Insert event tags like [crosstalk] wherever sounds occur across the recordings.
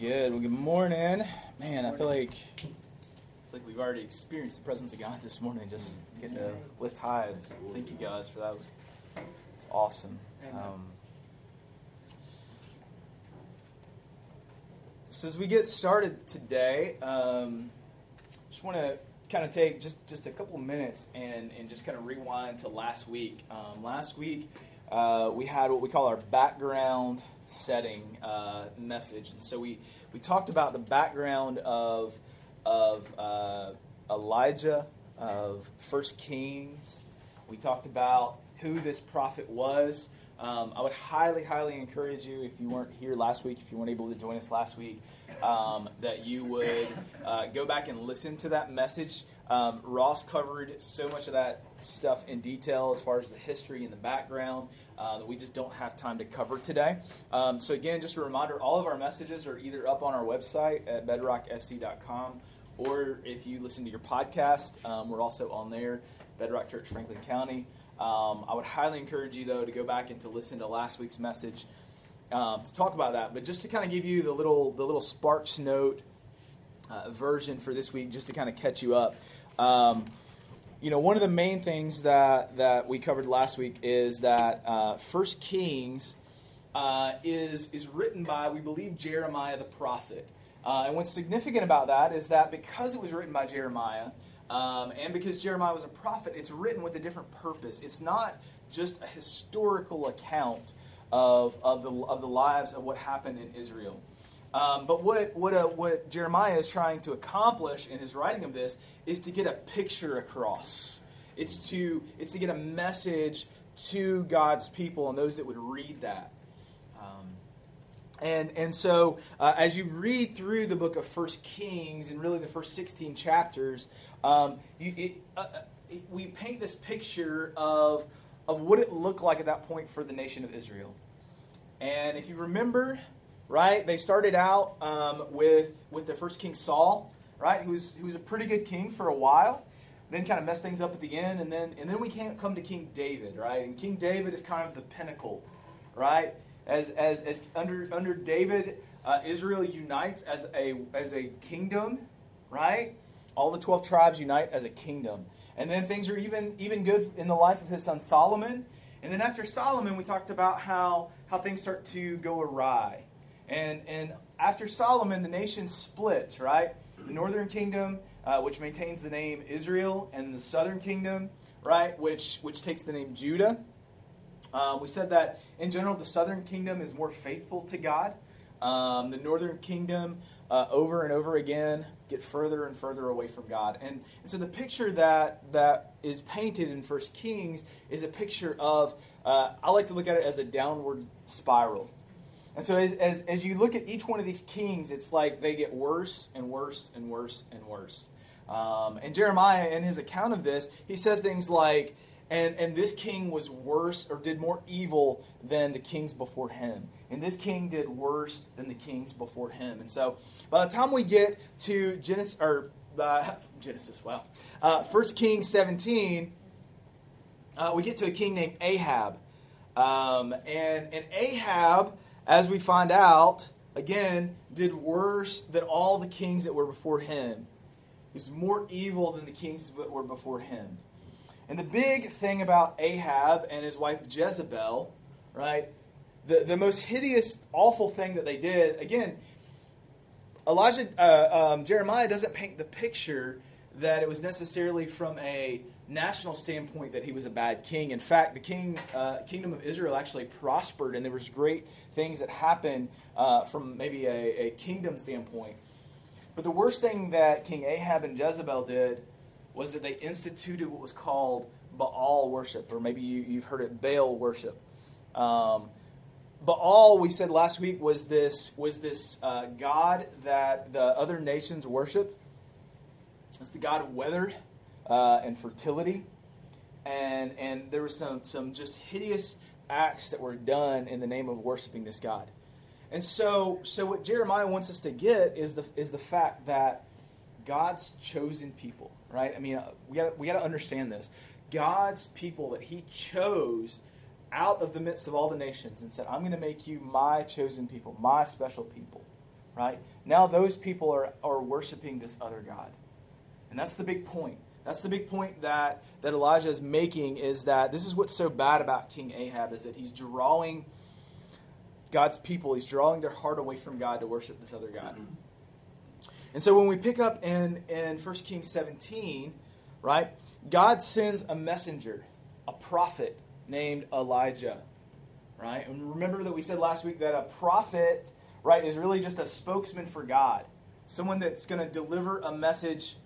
Good. Well, good morning. Man, I feel like I feel like we've already experienced the presence of God this morning. Just getting to lift high. Thank you guys for that. It was it's awesome. Um, so as we get started today, um, just want to kind of take just just a couple minutes and and just kind of rewind to last week. Um, last week uh, we had what we call our background setting uh, message. And so we, we talked about the background of, of uh, Elijah, of First Kings. We talked about who this prophet was. Um, I would highly, highly encourage you, if you weren't here last week, if you weren't able to join us last week, um, that you would uh, go back and listen to that message. Um, Ross covered so much of that stuff in detail as far as the history and the background uh, that we just don't have time to cover today. Um, so, again, just a reminder all of our messages are either up on our website at bedrockfc.com or if you listen to your podcast, um, we're also on there, Bedrock Church Franklin County. Um, I would highly encourage you, though, to go back and to listen to last week's message um, to talk about that. But just to kind of give you the little, the little Sparks Note uh, version for this week, just to kind of catch you up. Um, you know, one of the main things that, that we covered last week is that uh, First Kings uh, is, is written by, we believe, Jeremiah the prophet. Uh, and what's significant about that is that because it was written by Jeremiah, um, and because Jeremiah was a prophet, it's written with a different purpose. It's not just a historical account of, of, the, of the lives of what happened in Israel. Um, but what, what, uh, what Jeremiah is trying to accomplish in his writing of this is to get a picture across. It's to, it's to get a message to God's people and those that would read that. Um, and, and so, uh, as you read through the book of First Kings and really the first 16 chapters, um, you, it, uh, uh, it, we paint this picture of, of what it looked like at that point for the nation of Israel. And if you remember, right? They started out um, with with the first king Saul, right? Who was who was a pretty good king for a while. Then kind of messed things up at the end, and then and then we can't come to King David, right? And King David is kind of the pinnacle, right? As as as under under David, uh, Israel unites as a as a kingdom, right? All the twelve tribes unite as a kingdom, and then things are even even good in the life of his son Solomon. And then after Solomon, we talked about how how things start to go awry, and, and after Solomon, the nation splits, right? The northern kingdom, uh, which maintains the name Israel, and the southern kingdom, right, which, which takes the name Judah. Um, we said that in general, the southern kingdom is more faithful to God. Um, the northern kingdom, uh, over and over again, get further and further away from God. And, and so the picture that, that is painted in First Kings is a picture of, uh, I like to look at it as a downward spiral. And so as, as, as, you look at each one of these kings, it's like they get worse and worse and worse and worse. Um, and Jeremiah, in his account of this, he says things like, and, and this king was worse or did more evil than the kings before him. And this king did worse than the kings before him. And so by the time we get to Genesis, or uh, Genesis, well, uh, 1 Kings 17, uh, we get to a king named Ahab. Um, and, and Ahab as we find out, again, did worse than all the kings that were before him. He was more evil than the kings that were before him. And the big thing about Ahab and his wife Jezebel, right? The, the most hideous, awful thing that they did, again, Elijah, uh, um, Jeremiah doesn't paint the picture that it was necessarily from a national standpoint that he was a bad king. In fact, the king, uh, kingdom of Israel actually prospered, and there was great things that happened uh, from maybe a, a, kingdom standpoint. But the worst thing that King Ahab and Jezebel did was that they instituted what was called Baal worship, or maybe you, have heard it Baal worship. Um, Baal, we said last week, was this was this uh, god that the other nations worship. It's the god of weather uh, and fertility, and and there were some some just hideous acts that were done in the name of worshiping this God. And so, so what Jeremiah wants us to get is the is the fact that God's chosen people, right? I mean, uh, we got we got to understand this. God's people that He chose out of the midst of all the nations and said, "I'm going to make you my chosen people, my special people." right? Now those people are, are worshiping this other God. And that's the big point. That's the big point that, that Elijah is making is that this is what's so bad about King Ahab is that he's drawing God's people, he's drawing their heart away from God to worship this other God. And so when we pick up in, in 1 Kings 17, right, God sends a messenger, a prophet named Elijah, right? And remember that we said last week that a prophet, right, is really just a spokesman for God, someone that's going to deliver a message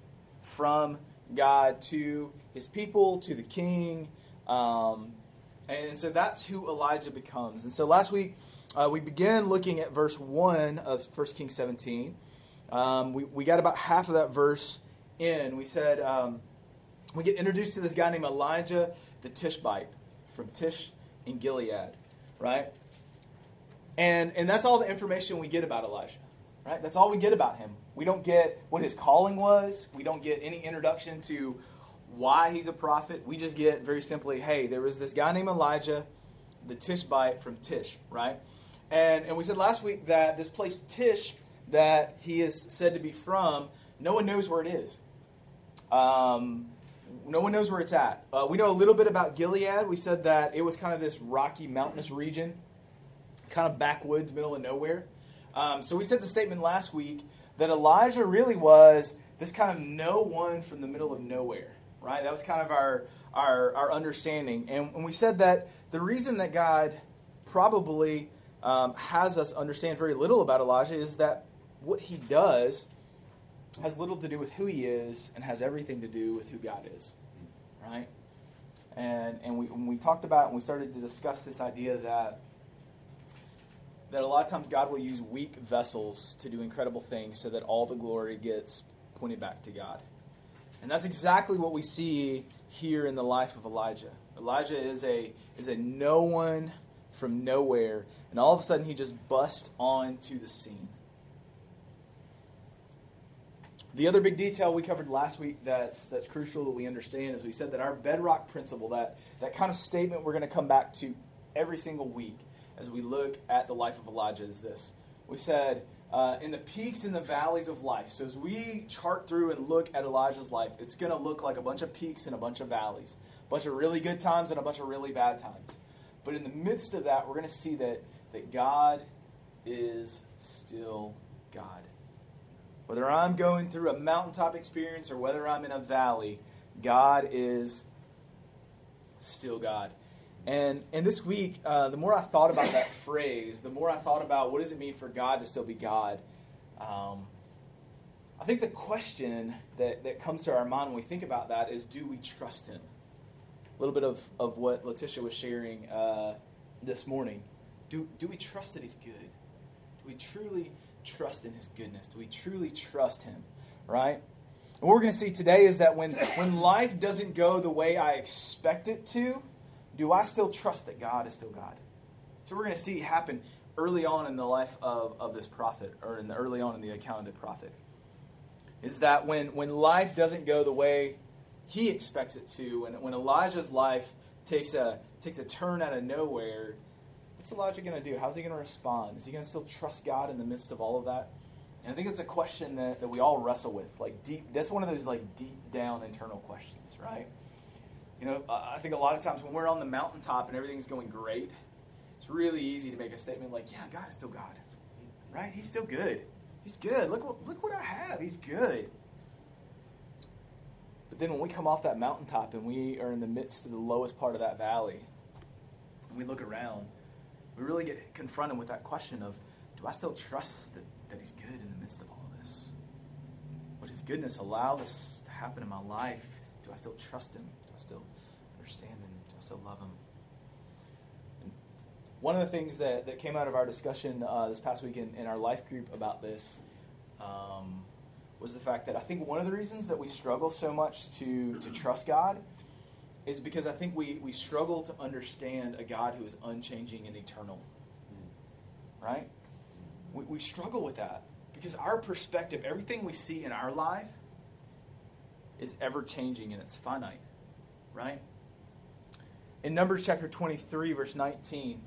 from God to his people, to the king. Um, and so that's who Elijah becomes. And so last week, uh, we began looking at verse 1 of 1 Kings 17. Um, we, we got about half of that verse in. We said um, we get introduced to this guy named Elijah the Tishbite from Tish in Gilead, right? And, and that's all the information we get about Elijah, right? That's all we get about him. We don't get what his calling was. We don't get any introduction to why he's a prophet. We just get very simply, hey, there was this guy named Elijah, the Tishbite from Tish, right? And, and we said last week that this place, Tish, that he is said to be from, no one knows where it is. Um, no one knows where it's at. Uh, we know a little bit about Gilead. We said that it was kind of this rocky, mountainous region, kind of backwoods, middle of nowhere. Um, so we said the statement last week that Elijah really was this kind of no one from the middle of nowhere, right? That was kind of our our, our understanding. And, and we said that the reason that God probably um, has us understand very little about Elijah is that what he does has little to do with who he is and has everything to do with who God is, right? And and we we talked about and we started to discuss this idea that that a lot of times God will use weak vessels to do incredible things so that all the glory gets pointed back to God. And that's exactly what we see here in the life of Elijah. Elijah is a is a no one from nowhere, and all of a sudden he just busts onto the scene. The other big detail we covered last week that's that's crucial that we understand is we said that our bedrock principle, that that kind of statement we're going to come back to every single week as we look at the life of Elijah is this. We said uh, in the peaks and the valleys of life. So as we chart through and look at Elijah's life, it's going to look like a bunch of peaks and a bunch of valleys, a bunch of really good times and a bunch of really bad times. But in the midst of that, we're going to see that that God is still God. Whether I'm going through a mountaintop experience or whether I'm in a valley, God is still God. And and this week, uh, the more I thought about that phrase, the more I thought about what does it mean for God to still be God. Um, I think the question that, that comes to our mind when we think about that is, do we trust Him? A little bit of, of what Letitia was sharing uh, this morning. Do, do we trust that He's good? Do we truly trust in his goodness? Do we truly trust him? Right? And what we're going to see today is that when, when life doesn't go the way I expect it to, do I still trust that God is still God? So we're going to see happen early on in the life of, of this prophet, or in the early on in the account of the prophet. Is that when, when life doesn't go the way he expects it to, when, when Elijah's life takes a, takes a turn out of nowhere, what's Elijah going to do? How's he going to respond? Is he going to still trust God in the midst of all of that? And I think it's a question that, that we all wrestle with. Like deep, that's one of those like deep down internal questions, right? You know, I think a lot of times when we're on the mountaintop and everything's going great, it's really easy to make a statement like, "Yeah, God is still God, right? He's still good. He's good. Look what look what I have. He's good." But then when we come off that mountaintop and we are in the midst of the lowest part of that valley, and we look around, we really get confronted with that question of do I still trust that, that He's good in the midst of all this? Would His goodness allow this to happen in my life? Do I still trust Him? I still understand Him? I still love Him? And one of the things that, that came out of our discussion uh, this past week in, in, our life group about this um, was the fact that I think one of the reasons that we struggle so much to, to trust God is because I think we, we struggle to understand a God who is unchanging and eternal. Right? We, we struggle with that because our perspective, everything we see in our life, is ever changing and it's finite. Right? In Numbers chapter 23, verse 19,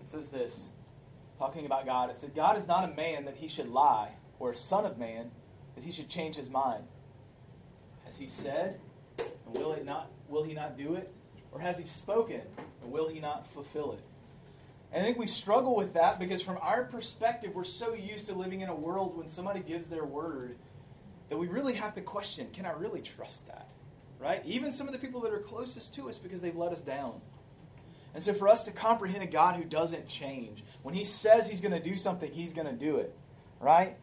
it says this talking about God. It said, God is not a man that he should lie, or a son of man that he should change his mind. Has he said, and will, it not, will he not do it? Or has he spoken, and will he not fulfill it? And I think we struggle with that because, from our perspective, we're so used to living in a world when somebody gives their word that we really have to question can I really trust that? Right? Even some of the people that are closest to us because they've let us down. And so, for us to comprehend a God who doesn't change, when He says He's going to do something, He's going to do it. Right?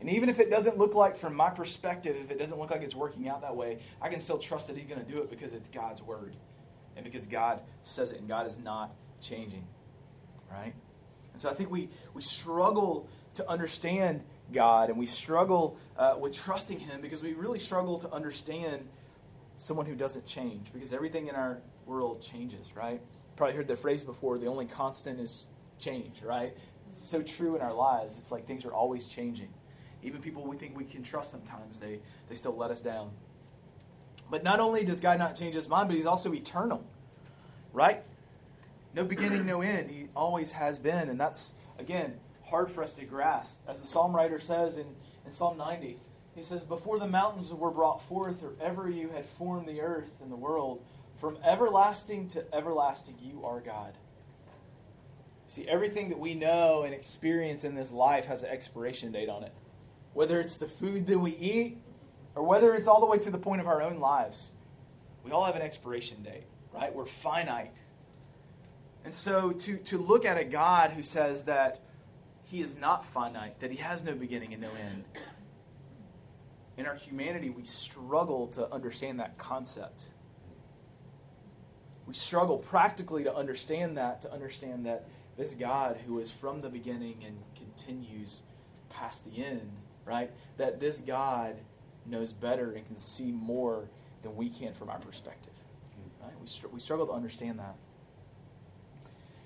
And even if it doesn't look like, from my perspective, if it doesn't look like it's working out that way, I can still trust that He's going to do it because it's God's word. And because God says it and God is not changing right? And so I think we, we struggle to understand God and we struggle uh, with trusting Him because we really struggle to understand someone who doesn't change because everything in our world changes, right? Probably heard the phrase before the only constant is change, right? It's so true in our lives. It's like things are always changing. Even people we think we can trust sometimes, they, they still let us down. But not only does God not change his mind, but he's also eternal, right? No beginning, no end. He always has been. And that's, again, hard for us to grasp. As the psalm writer says in, in Psalm 90, he says, Before the mountains were brought forth, or ever you had formed the earth and the world, from everlasting to everlasting, you are God. See, everything that we know and experience in this life has an expiration date on it. Whether it's the food that we eat, or whether it's all the way to the point of our own lives, we all have an expiration date, right? We're finite. And so to, to look at a God who says that he is not finite, that he has no beginning and no end, in our humanity, we struggle to understand that concept. We struggle practically to understand that, to understand that this God who is from the beginning and continues past the end, right? That this God knows better and can see more than we can from our perspective. Right? We, str- we struggle to understand that.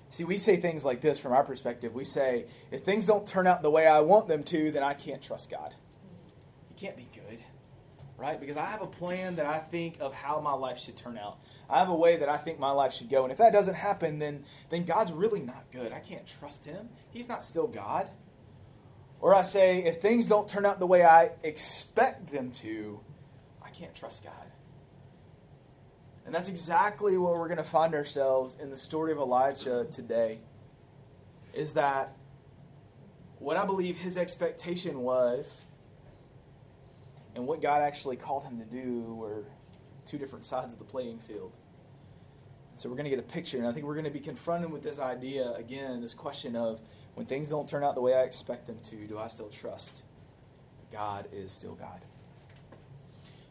See, we say things like this from our perspective. We say, if things don't turn out the way I want them to, then I can't trust God. He can't be good, right? Because I have a plan that I think of how my life should turn out. I have a way that I think my life should go. And if that doesn't happen, then, then God's really not good. I can't trust Him. He's not still God. Or I say, if things don't turn out the way I expect them to, I can't trust God. And that's exactly where we're going to find ourselves in the story of Elijah today. Is that what I believe his expectation was and what God actually called him to do were two different sides of the playing field. So we're going to get a picture, and I think we're going to be confronted with this idea again, this question of when things don't turn out the way I expect them to, do I still trust God is still God?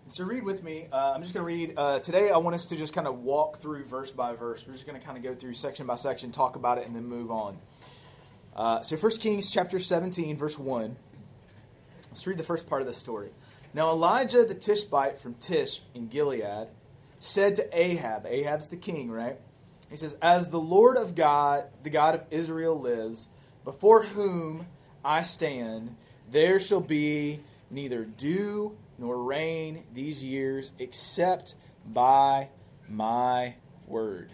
So read with me. Uh, I'm just going to read. Uh, today, I want us to just kind of walk through verse by verse. We're just going to kind of go through section by section, talk about it, and then move on. Uh, so 1 Kings chapter 17, verse 1. Let's read the first part of the story. Now Elijah the Tishbite from Tish in Gilead said to Ahab, Ahab's the king, right? He says, As the Lord of God, the God of Israel lives, before whom I stand, there shall be neither dew nor rain these years except by my word.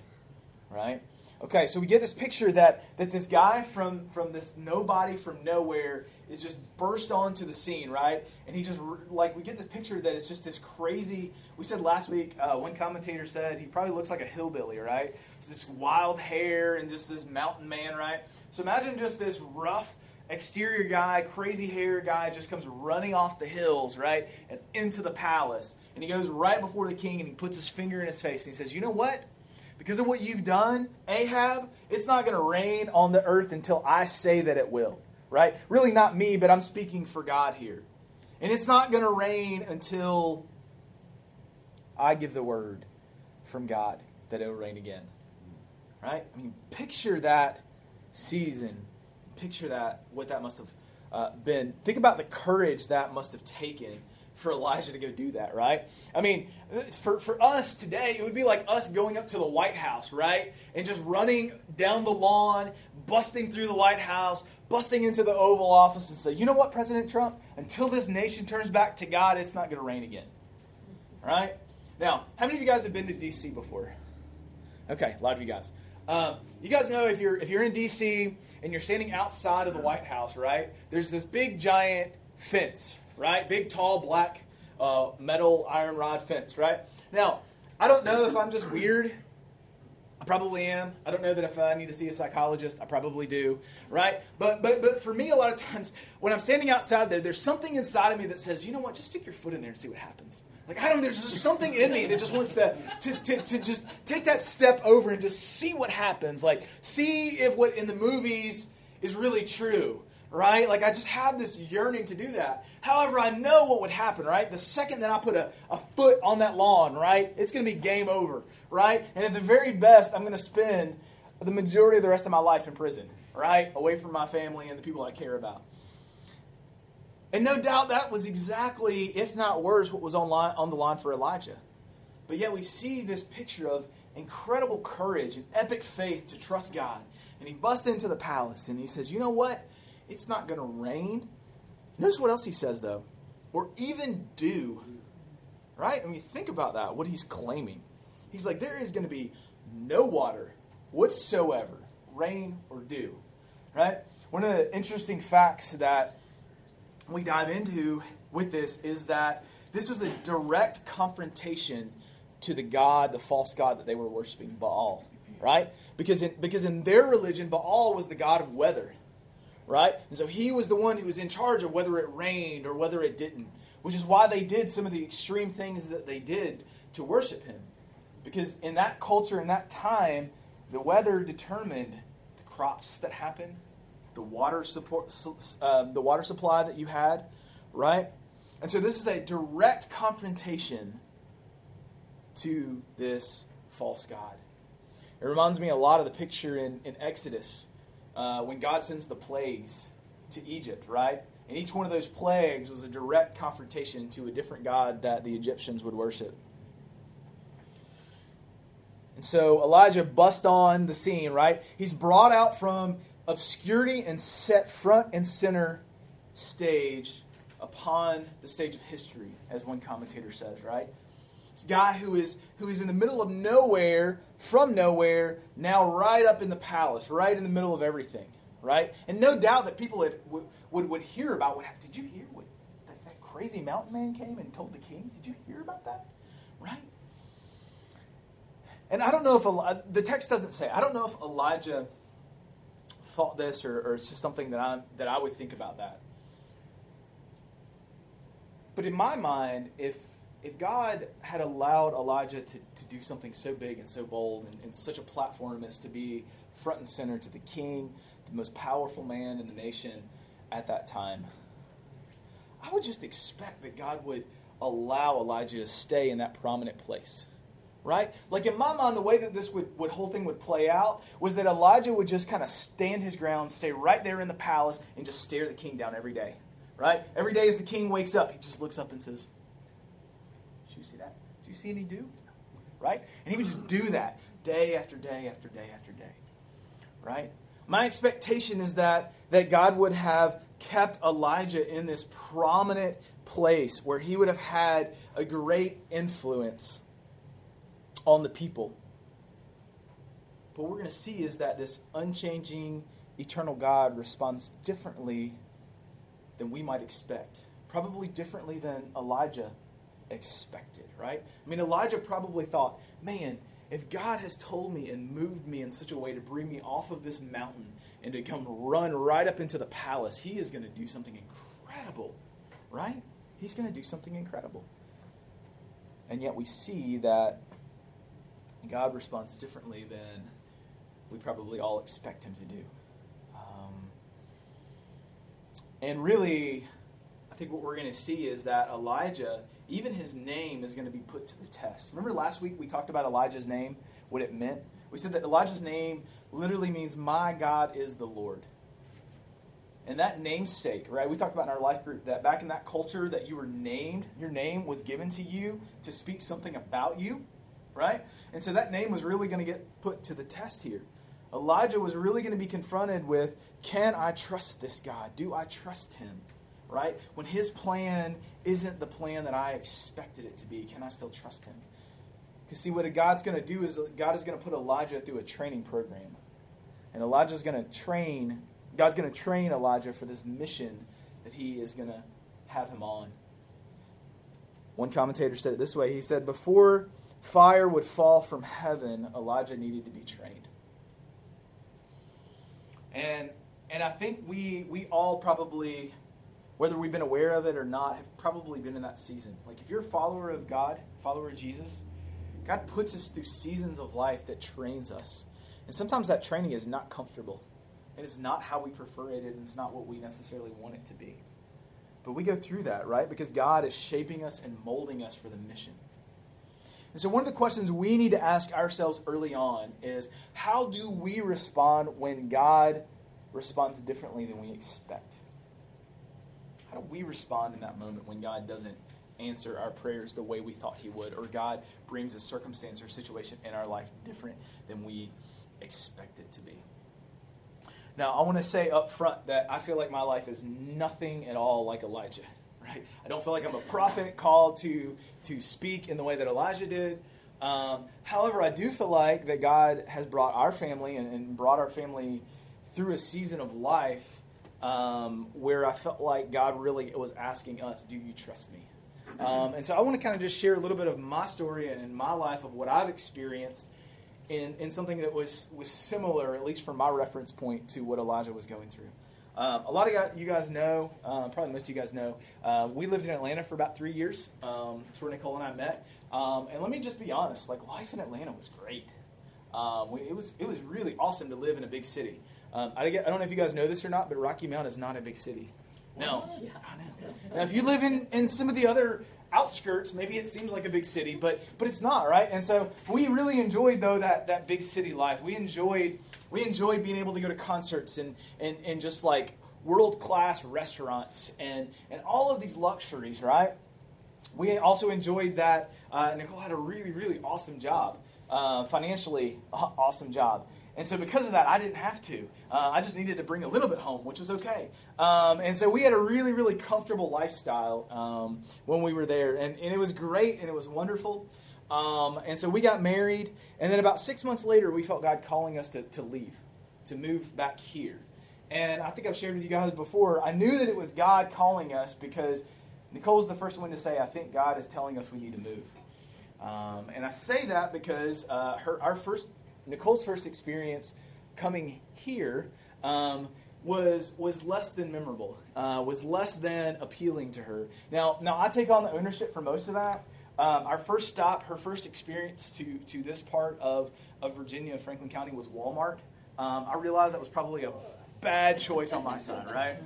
Right? Okay, so we get this picture that, that this guy from, from this nobody from nowhere is just burst onto the scene, right? And he just, like, we get the picture that it's just this crazy. We said last week, uh, one commentator said he probably looks like a hillbilly, right? It's this wild hair and just this mountain man, right? So imagine just this rough, exterior guy, crazy hair guy, just comes running off the hills, right, and into the palace. And he goes right before the king and he puts his finger in his face and he says, You know what? Because of what you've done, Ahab, it's not going to rain on the earth until I say that it will, right? Really, not me, but I'm speaking for God here. And it's not going to rain until I give the word from God that it will rain again, right? I mean, picture that season picture that, what that must have uh, been. Think about the courage that must have taken for Elijah to go do that, right? I mean, for, for us today, it would be like us going up to the White House, right? And just running down the lawn, busting through the White House, busting into the Oval Office and say, you know what, President Trump? Until this nation turns back to God, it's not going to rain again. Right? Now, how many of you guys have been to D.C. before? Okay, a lot of you guys. Um, you guys know if you're if you're in D.C. and you're standing outside of the White House, right? There's this big giant fence, right? Big tall black uh, metal iron rod fence, right? Now, I don't know if I'm just weird. Probably am. I don't know that if I need to see a psychologist, I probably do, right? But but but for me, a lot of times when I'm standing outside there, there's something inside of me that says, you know what, just stick your foot in there and see what happens. Like I don't. There's just something in me that just wants to, to to, to just take that step over and just see what happens. Like see if what in the movies is really true, right? Like I just have this yearning to do that. However, I know what would happen, right? The second that I put a, a foot on that lawn, right, it's going to be game over, right? And at the very best, I'm going to spend the majority of the rest of my life in prison, right, away from my family and the people I care about. And no doubt that was exactly, if not worse, what was on, line, on the line for Elijah. But yet we see this picture of incredible courage and epic faith to trust God. And he busts into the palace and he says, You know what? It's not going to rain. Notice what else he says, though. Or even dew. Right? I mean, think about that, what he's claiming. He's like, There is going to be no water whatsoever, rain or dew. Right? One of the interesting facts that we dive into with this is that this was a direct confrontation to the God, the false God that they were worshiping, Baal, right? Because in, because in their religion, Baal was the God of weather, right? And so he was the one who was in charge of whether it rained or whether it didn't, which is why they did some of the extreme things that they did to worship him. Because in that culture, in that time, the weather determined the crops that happened, the water support, uh, the water supply that you had, right? And so this is a direct confrontation to this false god. It reminds me a lot of the picture in, in Exodus uh, when God sends the plagues to Egypt, right? And each one of those plagues was a direct confrontation to a different god that the Egyptians would worship. And so Elijah busts on the scene, right? He's brought out from obscurity and set front and center stage upon the stage of history, as one commentator says, right? This guy who is who is in the middle of nowhere, from nowhere, now right up in the palace, right in the middle of everything, right? And no doubt that people had, would, would, would hear about what happened. Did you hear what that, that crazy mountain man came and told the king? Did you hear about that? Right? And I don't know if the text doesn't say. I don't know if Elijah thought this, or, or it's just something that I that I would think about that. But in my mind, if if God had allowed Elijah to, to do something so big and so bold and, and such a platform as to be front and center to the king, the most powerful man in the nation at that time, I would just expect that God would allow Elijah to stay in that prominent place right? Like in my mind, the way that this would, would whole thing would play out was that Elijah would just kind of stand his ground, stay right there in the palace, and just stare the king down every day, right? Every day as the king wakes up, he just looks up and says, "Did you see that? Do you see any dew?" Right? And he would just do that day after day after day after day, right? My expectation is that that God would have kept Elijah in this prominent place where he would have had a great influence on the people. But what we're going to see is that this unchanging, eternal God responds differently than we might expect. Probably differently than Elijah expected, right? I mean, Elijah probably thought, man, if God has told me and moved me in such a way to bring me off of this mountain and to come run right up into the palace, he is going to do something incredible, right? He's going to do something incredible. And yet we see that God responds differently than we probably all expect him to do. Um, and really, I think what we're going to see is that Elijah, even his name, is going to be put to the test. Remember last week we talked about Elijah's name, what it meant? We said that Elijah's name literally means, My God is the Lord. And that namesake, right? We talked about in our life group that back in that culture that you were named, your name was given to you to speak something about you, right? And so that name was really going to get put to the test here. Elijah was really going to be confronted with can I trust this God? Do I trust him? Right? When his plan isn't the plan that I expected it to be, can I still trust him? Because see, what God's going to do is God is going to put Elijah through a training program. And Elijah's going to train, God's going to train Elijah for this mission that he is going to have him on. One commentator said it this way He said, Before fire would fall from heaven, Elijah needed to be trained. And, and I think we, we all probably, whether we've been aware of it or not, have probably been in that season. Like if you're a follower of God, follower of Jesus, God puts us through seasons of life that trains us. And sometimes that training is not comfortable. And it's not how we prefer it, and it's not what we necessarily want it to be. But we go through that, right? Because God is shaping us and molding us for the mission. And so, one of the questions we need to ask ourselves early on is how do we respond when God responds differently than we expect? How do we respond in that moment when God doesn't answer our prayers the way we thought He would, or God brings a circumstance or situation in our life different than we expect it to be. Now, I want to say up front that I feel like my life is nothing at all like Elijah. Right? I don't feel like I'm a prophet called to to speak in the way that Elijah did. Um, however, I do feel like that God has brought our family and, and brought our family through a season of life um, where I felt like God really was asking us, "Do you trust me?" Um, and so I want to kind of just share a little bit of my story and in my life of what I've experienced in, in something that was, was similar, at least from my reference point, to what Elijah was going through. Um, a lot of you guys know, uh, probably most of you guys know, uh, we lived in Atlanta for about three years. Um, that's where Nicole and I met. Um, and let me just be honest, like life in Atlanta was great. Um, we, it was it was really awesome to live in a big city. Um, I, I, don't know if you guys know this or not, but Rocky Mount is not a big city. No, yeah, I know. Now, if you live in, in some of the other outskirts, maybe it seems like a big city, but but it's not, right? And so we really enjoyed though that that big city life. We enjoyed we enjoyed being able to go to concerts and and, and just like world class restaurants and and all of these luxuries, right? We also enjoyed that. Uh, Nicole had a really really awesome job, uh, financially awesome job. And so, because of that, I didn't have to. Uh, I just needed to bring a little bit home, which was okay. Um, and so, we had a really, really comfortable lifestyle um, when we were there. And, and, it was great and it was wonderful. Um, and so, we got married. And then, about six months later, we felt God calling us to, to leave, to move back here. And I think I've shared with you guys before, I knew that it was God calling us because Nicole's the first one to say, I think God is telling us we need to move. Um, and I say that because uh, her, our first Nicole's first experience coming here um, was was less than memorable, uh, was less than appealing to her. Now, now I take on the ownership for most of that. Um, our first stop, her first experience to to this part of of Virginia, Franklin County, was Walmart. Um, I realized that was probably a bad choice on my side, right?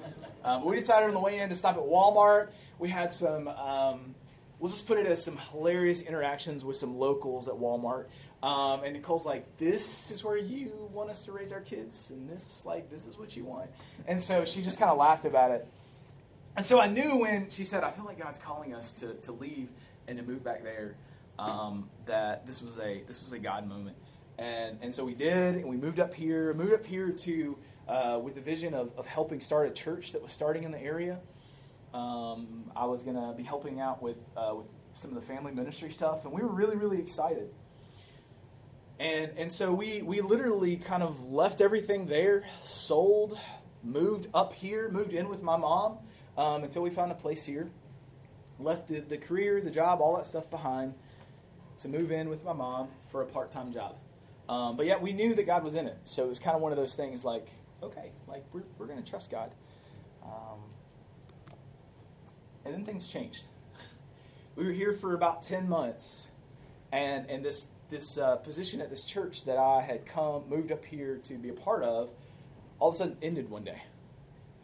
Um, we decided on the way in to stop at Walmart. We had some. Um, we'll just put it as some hilarious interactions with some locals at Walmart. Um, and Nicole's like, "This is where you want us to raise our kids, and this, like, this is what you want." And so she just kind of laughed about it. And so I knew when she said, "I feel like God's calling us to, to leave and to move back there," um, that this was a this was a God moment. And and so we did, and we moved up here. Moved up here to uh, with the vision of, of helping start a church that was starting in the area. Um, I was to be helping out with uh, with some of the family ministry stuff, and we were really really excited. And, and so we, we literally kind of left everything there, sold, moved up here, moved in with my mom um, until we found a place here. Left the, the career, the job, all that stuff behind to move in with my mom for a part time job. Um, but yet we knew that God was in it. So it was kind of one of those things like, okay, like we're, we're going to trust God. Um, and then things changed. [laughs] We were here for about 10 months, and, and this this uh, position at this church that I had come, moved up here to be a part of, all of a sudden ended one day.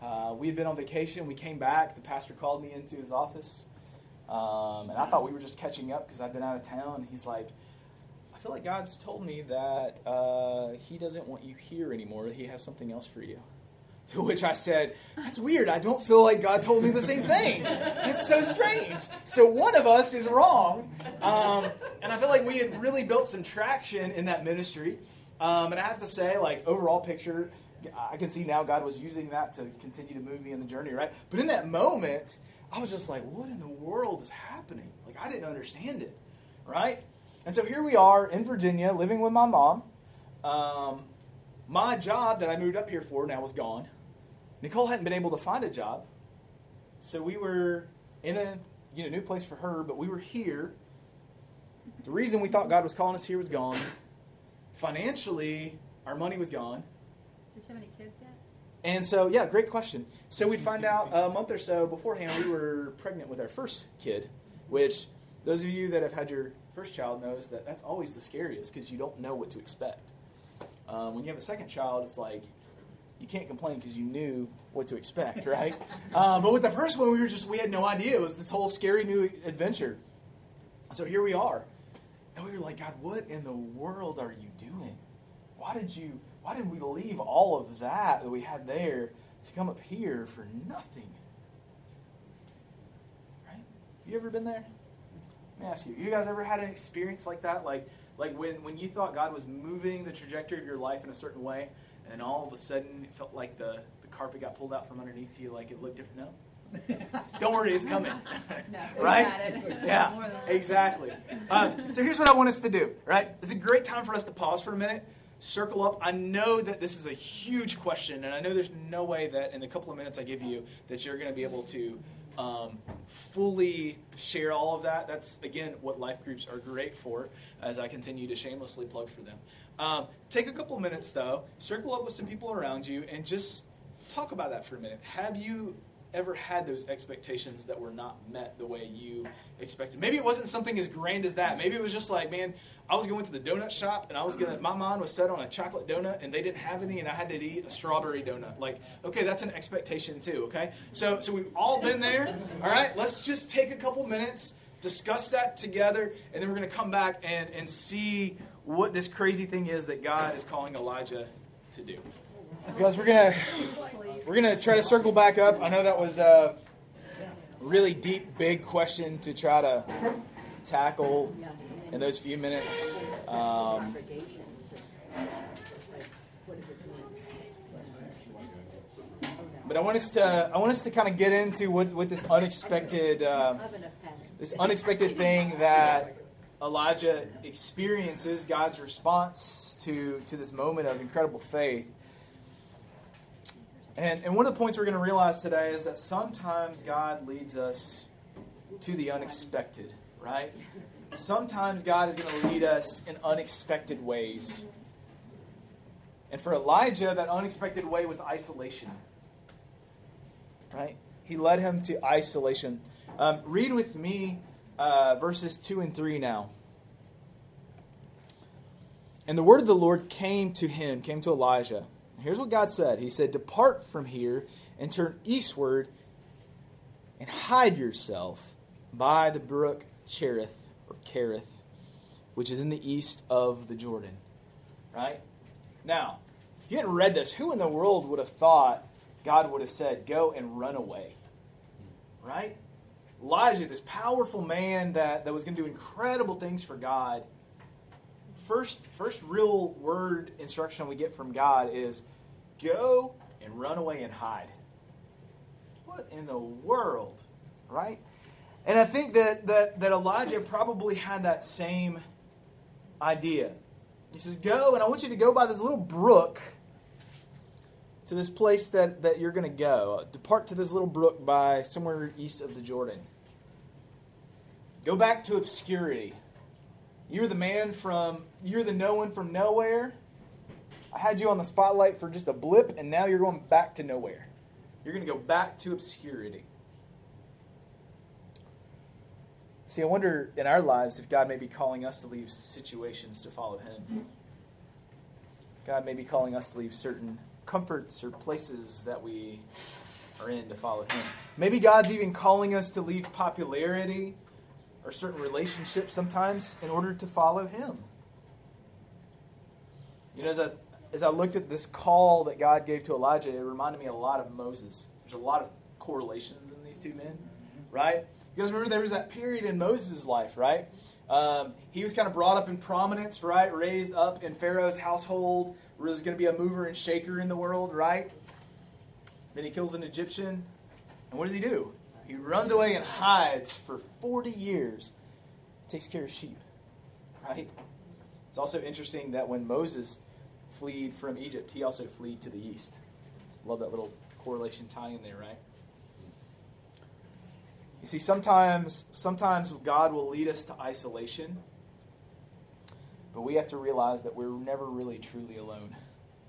Uh, we had been on vacation. We came back. The pastor called me into his office. Um, and I thought we were just catching up because I'd been out of town. He's like, I feel like God's told me that uh, He doesn't want you here anymore. He has something else for you. [laughs] To which I said, That's weird. I don't feel like God told me the same thing. It's so strange. So one of us is wrong. Um, and I feel like we had really built some traction in that ministry. Um, and I have to say, like, overall picture, I can see now God was using that to continue to move me in the journey, right? But in that moment, I was just like, What in the world is happening? Like, I didn't understand it, right? And so here we are in Virginia, living with my mom. Um, my job that I moved up here for now was gone. Nicole hadn't been able to find a job, so we were in a you know new place for her, but we were here. The reason we thought God was calling us here was gone. Financially, our money was gone. Did you have any kids yet? And so, yeah, great question. So we'd find out a month or so beforehand we were pregnant with our first kid, which those of you that have had your first child knows that that's always the scariest because you don't know what to expect. Um, when you have a second child, it's like you can't complain because you knew what to expect, [laughs] right? um, but with the first one, we were just we had no idea. It was this whole scary new adventure. So here we are, and we were like, God, what in the world are you doing? Why did you? Why did we leave all of that that we had there to come up here for nothing? Right? Have You ever been there? Let me ask you. You guys ever had an experience like that? Like, like when, when you thought God was moving the trajectory of your life in a certain way, and all of a sudden it felt like the, the carpet got pulled out from underneath you, like it looked different? No? [laughs] Don't worry, it's coming. No, [laughs] right? we've it. [laughs] Yeah, More than once. exactly. Um, so here's what I want us to do, right? It's a great time for us to pause for a minute, circle up. I know that this is a huge question, and I know there's no way that in the couple of minutes I give you that you're going to be able to um, fully share all of that. That's, again, what life groups are great for as I continue to shamelessly plug for them. Um, take a couple minutes, though, circle up with some people around you, and just talk about that for a minute. Have you ever had those expectations that were not met the way you expected? Maybe it wasn't something as grand as that. Maybe it was just like, man, I was going to the donut shop and I was gonna. My mind was set on a chocolate donut and they didn't have any, and I had to eat a strawberry donut. Like, okay, that's an expectation too. Okay, so so we've all been there. [laughs] All right, let's just take a couple minutes, discuss that together, and then we're gonna come back and and see what this crazy thing is that God is calling Elijah to do. Because we're gonna we're gonna try to circle back up. I know that was a really deep, big question to try to tackle in those few minutes. Um, but I want us to I want us to kind of get into what, what this unexpected uh, this unexpected thing that Elijah experiences, God's response to to this moment of incredible faith. And, and one of the points we're going to realize today is that sometimes God leads us to the unexpected, right? Sometimes God is going to lead us in unexpected ways. And for Elijah, that unexpected way was isolation, right? He led him to isolation. Um, read with me uh, verses 2 and 3 now. And the word of the Lord came to him, came to Elijah. Here's what God said He said, Depart from here and turn eastward and hide yourself by the brook Cherith or Kerith, which is in the east of the Jordan. Right? Now, if you hadn't read this, who in the world would have thought God would have said, Go and run away? Right? Elijah, this powerful man that, that was going to do incredible things for God, first first real word instruction we get from God is go and run away and hide. What in the world, right? And I think that that, that Elijah probably had that same idea. He says, Go, and I want you to go by this little brook to this place that, that you're going to go. Depart to this little brook by somewhere east of the Jordan. Go back to obscurity. You're the man from, you're the no one from nowhere. I had you on the spotlight for just a blip, and now you're going back to nowhere. You're going to go back to obscurity. See, I wonder in our lives if God may be calling us to leave situations to follow Him. God may be calling us to leave certain comforts or places that we are in to follow Him. Maybe God's even calling us to leave popularity or certain relationships sometimes in order to follow Him. You know, as I, as I looked at this call that God gave to Elijah, it reminded me a lot of Moses. There's a lot of correlations in these two men, right? You guys remember there was that period in Moses' life, right? Um, he was kind of brought up in prominence, right? Raised up in Pharaoh's household, was going to be a mover and shaker in the world, right? Then he kills an Egyptian. And what does he do? He runs away and hides for 40 years, takes care of sheep. right? It's also interesting that when Moses fled from Egypt, he also fled to the east. Love that little correlation tie in there, right? You see, sometimes sometimes God will lead us to isolation, but we have to realize that we're never really truly alone.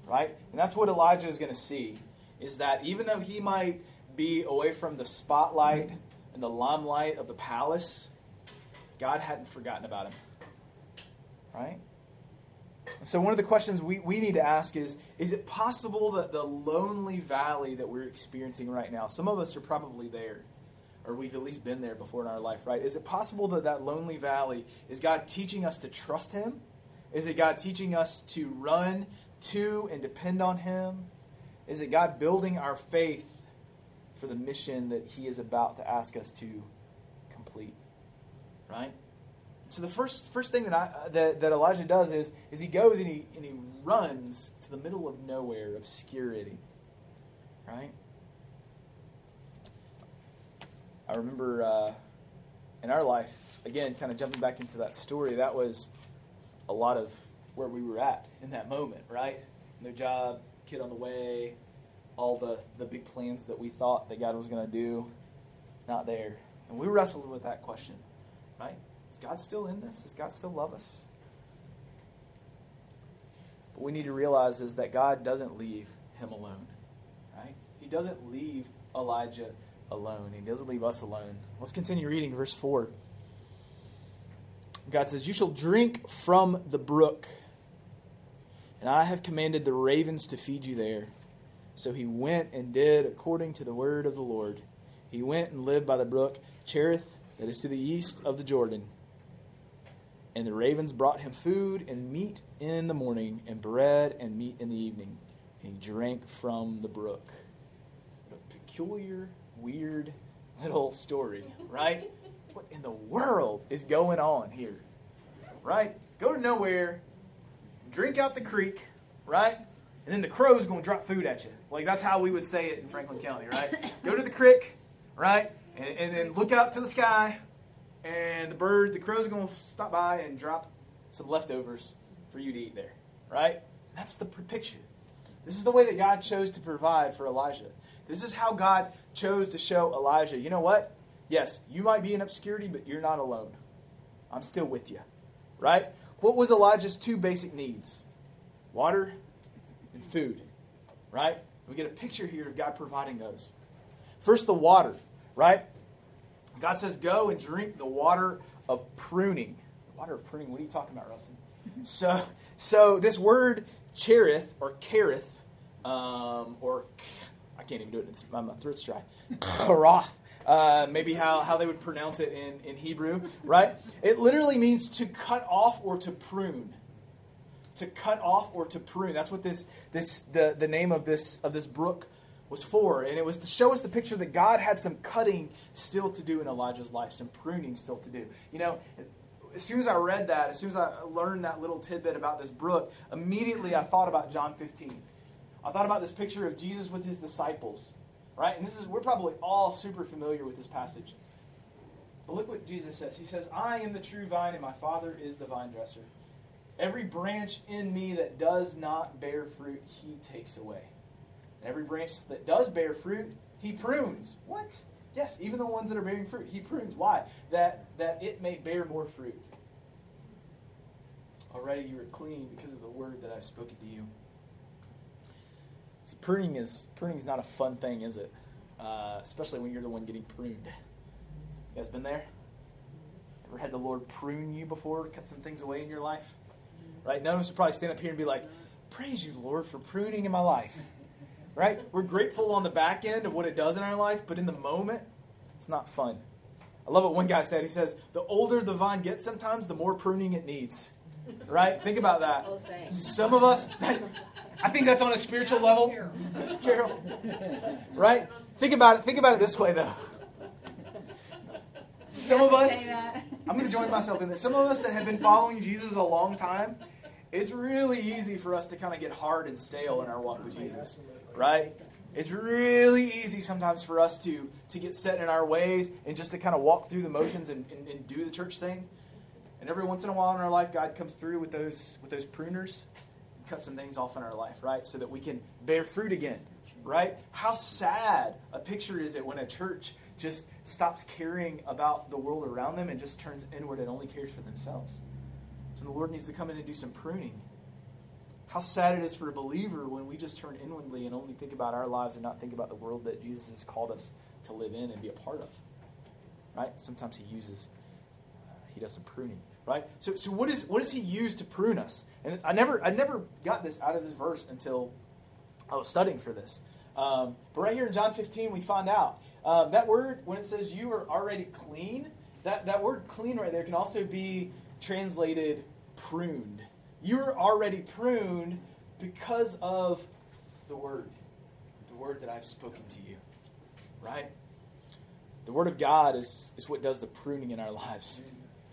Right? And that's what Elijah is going to see is that even though he might be away from the spotlight and the limelight of the palace, God hadn't forgotten about him. Right? So, one of the questions we, we need to ask is Is it possible that the lonely valley that we're experiencing right now, some of us are probably there, or we've at least been there before in our life, right? Is it possible that that lonely valley is God teaching us to trust Him? Is it God teaching us to run to and depend on Him? Is it God building our faith for the mission that He is about to ask us to complete? Right? So the first first thing that I, that, that Elijah does is is he goes and he and he runs to the middle of nowhere, obscurity. Right? I remember uh, in our life, again, kind of jumping back into that story, that was a lot of where we were at in that moment, right? No job, kid on the way, all the, the big plans that we thought that God was going to do, not there. And we wrestled with that question, right? Is God still in this? Does God still love us? What we need to realize is that God doesn't leave him alone, right? He doesn't leave Elijah alone. He doesn't leave us alone. Let's continue reading verse 4. God says, You shall drink from the brook, and I have commanded the ravens to feed you there. So he went and did according to the word of the Lord. He went and lived by the brook Cherith, that is to the east of the Jordan. And the ravens brought him food and meat in the morning, and bread and meat in the evening. And he drank from the brook. A peculiar weird little story, right? What in the world is going on here? Right? Go to nowhere, drink out the creek, right? And then the crow's going to drop food at you. Like that's how we would say it in Franklin County, right? [coughs] Go to the creek, right? And, and then look out to the sky, and the bird, the crow's going to stop by and drop some leftovers for you to eat there, right? That's the picture. This is the way that God chose to provide for Elijah. This is how God chose to show Elijah, you know what? Yes, you might be in obscurity, but you're not alone. I'm still with you. Right? What was Elijah's two basic needs? Water and food. Right? We get a picture here of God providing those. First, the water, right? God says, Go and drink the water of pruning. The water of pruning, what are you talking about, Russell? [laughs] so, so this word cherith or kerith, um, or I can't even do it, it's, my throat's dry. [laughs] Karath uh, maybe how, how they would pronounce it in, in Hebrew, right? It literally means to cut off or to prune. To cut off or to prune. That's what this, this the, the name of this, of this brook was for. And it was to show us the picture that God had some cutting still to do in Elijah's life, some pruning still to do. You know, as soon as I read that, as soon as I learned that little tidbit about this brook, immediately I thought about John 15. I thought about this picture of Jesus with his disciples Right? And this is we're probably all super familiar with this passage. But look what Jesus says. He says, I am the true vine, and my Father is the vine dresser. Every branch in me that does not bear fruit, he takes away. And every branch that does bear fruit, he prunes. What? Yes, even the ones that are bearing fruit, he prunes. Why? That that it may bear more fruit. Already you are clean because of the word that I've spoken to you. So pruning is pruning is not a fun thing, is it? Uh, especially when you're the one getting pruned. You guys been there? Ever had the Lord prune you before, cut some things away in your life? Right? None of us would probably stand up here and be like, "Praise you, Lord, for pruning in my life." Right? We're grateful on the back end of what it does in our life, but in the moment, it's not fun. I love what one guy said. He says, "The older the vine gets, sometimes the more pruning it needs." Right? Think about that. Some of us, I think that's on a spiritual level. [laughs] Carol. Right? Think about it. Think about it this way, though. Some of us, I'm going to join myself in this. Some of us that have been following Jesus a long time, it's really easy for us to kind of get hard and stale in our walk with Jesus, right? It's really easy sometimes for us to to get set in our ways and just to kind of walk through the motions and, and, and do the church thing. And every once in a while in our life, God comes through with those with those pruners, cut some things off in our life, right, so that we can bear fruit again, right? How sad a picture is it when a church just stops caring about the world around them and just turns inward and only cares for themselves. So the Lord needs to come in and do some pruning. How sad it is for a believer when we just turn inwardly and only think about our lives and not think about the world that Jesus has called us to live in and be a part of. Right? Sometimes he uses, uh, he does some pruning. Right? So, so what, is, what does he use to prune us? And I never, I never got this out of this verse until I was studying for this. Um, but right here in John 15, we find out uh, that word, when it says you are already clean, that, that word clean right there can also be translated pruned. You're already pruned because of the word, the word that I've spoken to you. Right? The word of God is, is what does the pruning in our lives.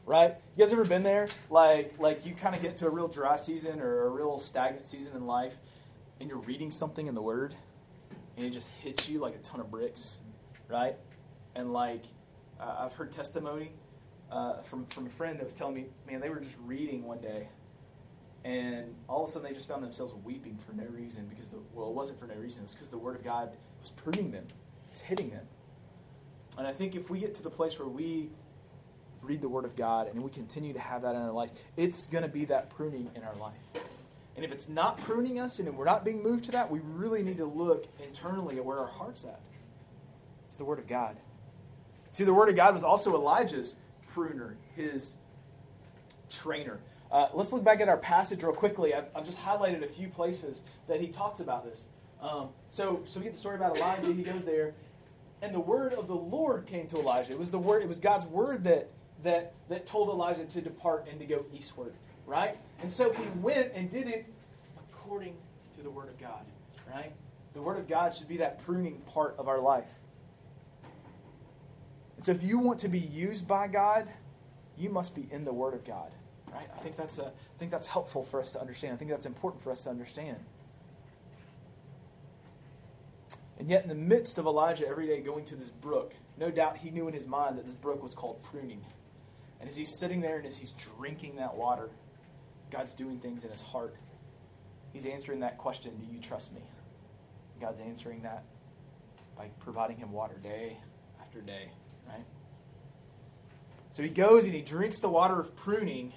Right? You guys ever been there? Like like you kind of get to a real dry season or a real stagnant season in life and you're reading something in the word and it just hits you like a ton of bricks, right? And like uh, I've heard testimony uh, from from a friend that was telling me, man, they were just reading one day, and all of a sudden they just found themselves weeping for no reason because the well, it wasn't for no reason. It was because the Word of God was pruning them, was hitting them. And I think if we get to the place where we read the Word of God and we continue to have that in our life, it's going to be that pruning in our life. And if it's not pruning us and we're not being moved to that, we really need to look internally at where our heart's at. It's the Word of God. See, the Word of God was also Elijah's pruner, his trainer. Uh, let's look back at our passage real quickly. I've, I've, just highlighted a few places that he talks about this. Um, so, so we get the story about Elijah. He goes there, and the word of the Lord came to Elijah. It was the word. It was God's word that that that told Elijah to depart and to go eastward. Right, and so he went and did it according to the word of God. Right, the word of God should be that pruning part of our life. And so, if you want to be used by God, you must be in the Word of God. Right? I think that's a, I think that's helpful for us to understand. I think that's important for us to understand. And yet, in the midst of Elijah every day going to this brook, no doubt he knew in his mind that this brook was called pruning. And as he's sitting there and as he's drinking that water, God's doing things in his heart. He's answering that question Do you trust me? God's answering that by providing him water day after day, right? So he goes and he drinks the water of pruning,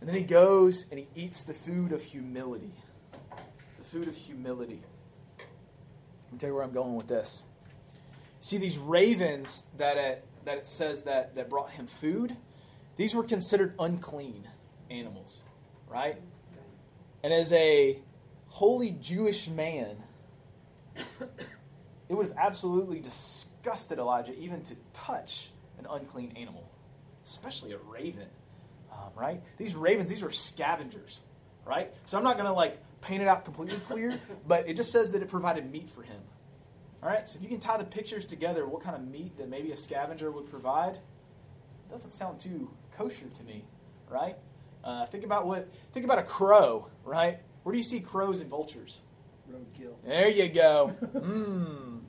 and then he goes and he eats the food of humility. The food of humility. Let me tell you where I'm going with this. See, these ravens that it, that it says that, that brought him food, these were considered unclean animals, right? And as a holy Jewish man, it would have absolutely disgusted Elijah even to touch an unclean animal, especially a raven, um, right? These ravens, these are scavengers, right? So I'm not going to like paint it out completely clear, but it just says that it provided meat for him. All right, so if you can tie the pictures together, what kind of meat that maybe a scavenger would provide, it doesn't sound too kosher to me, right? Uh, think about what think about a crow, right? Where do you see crows and vultures? Roadkill. There you go. [laughs] Mmm.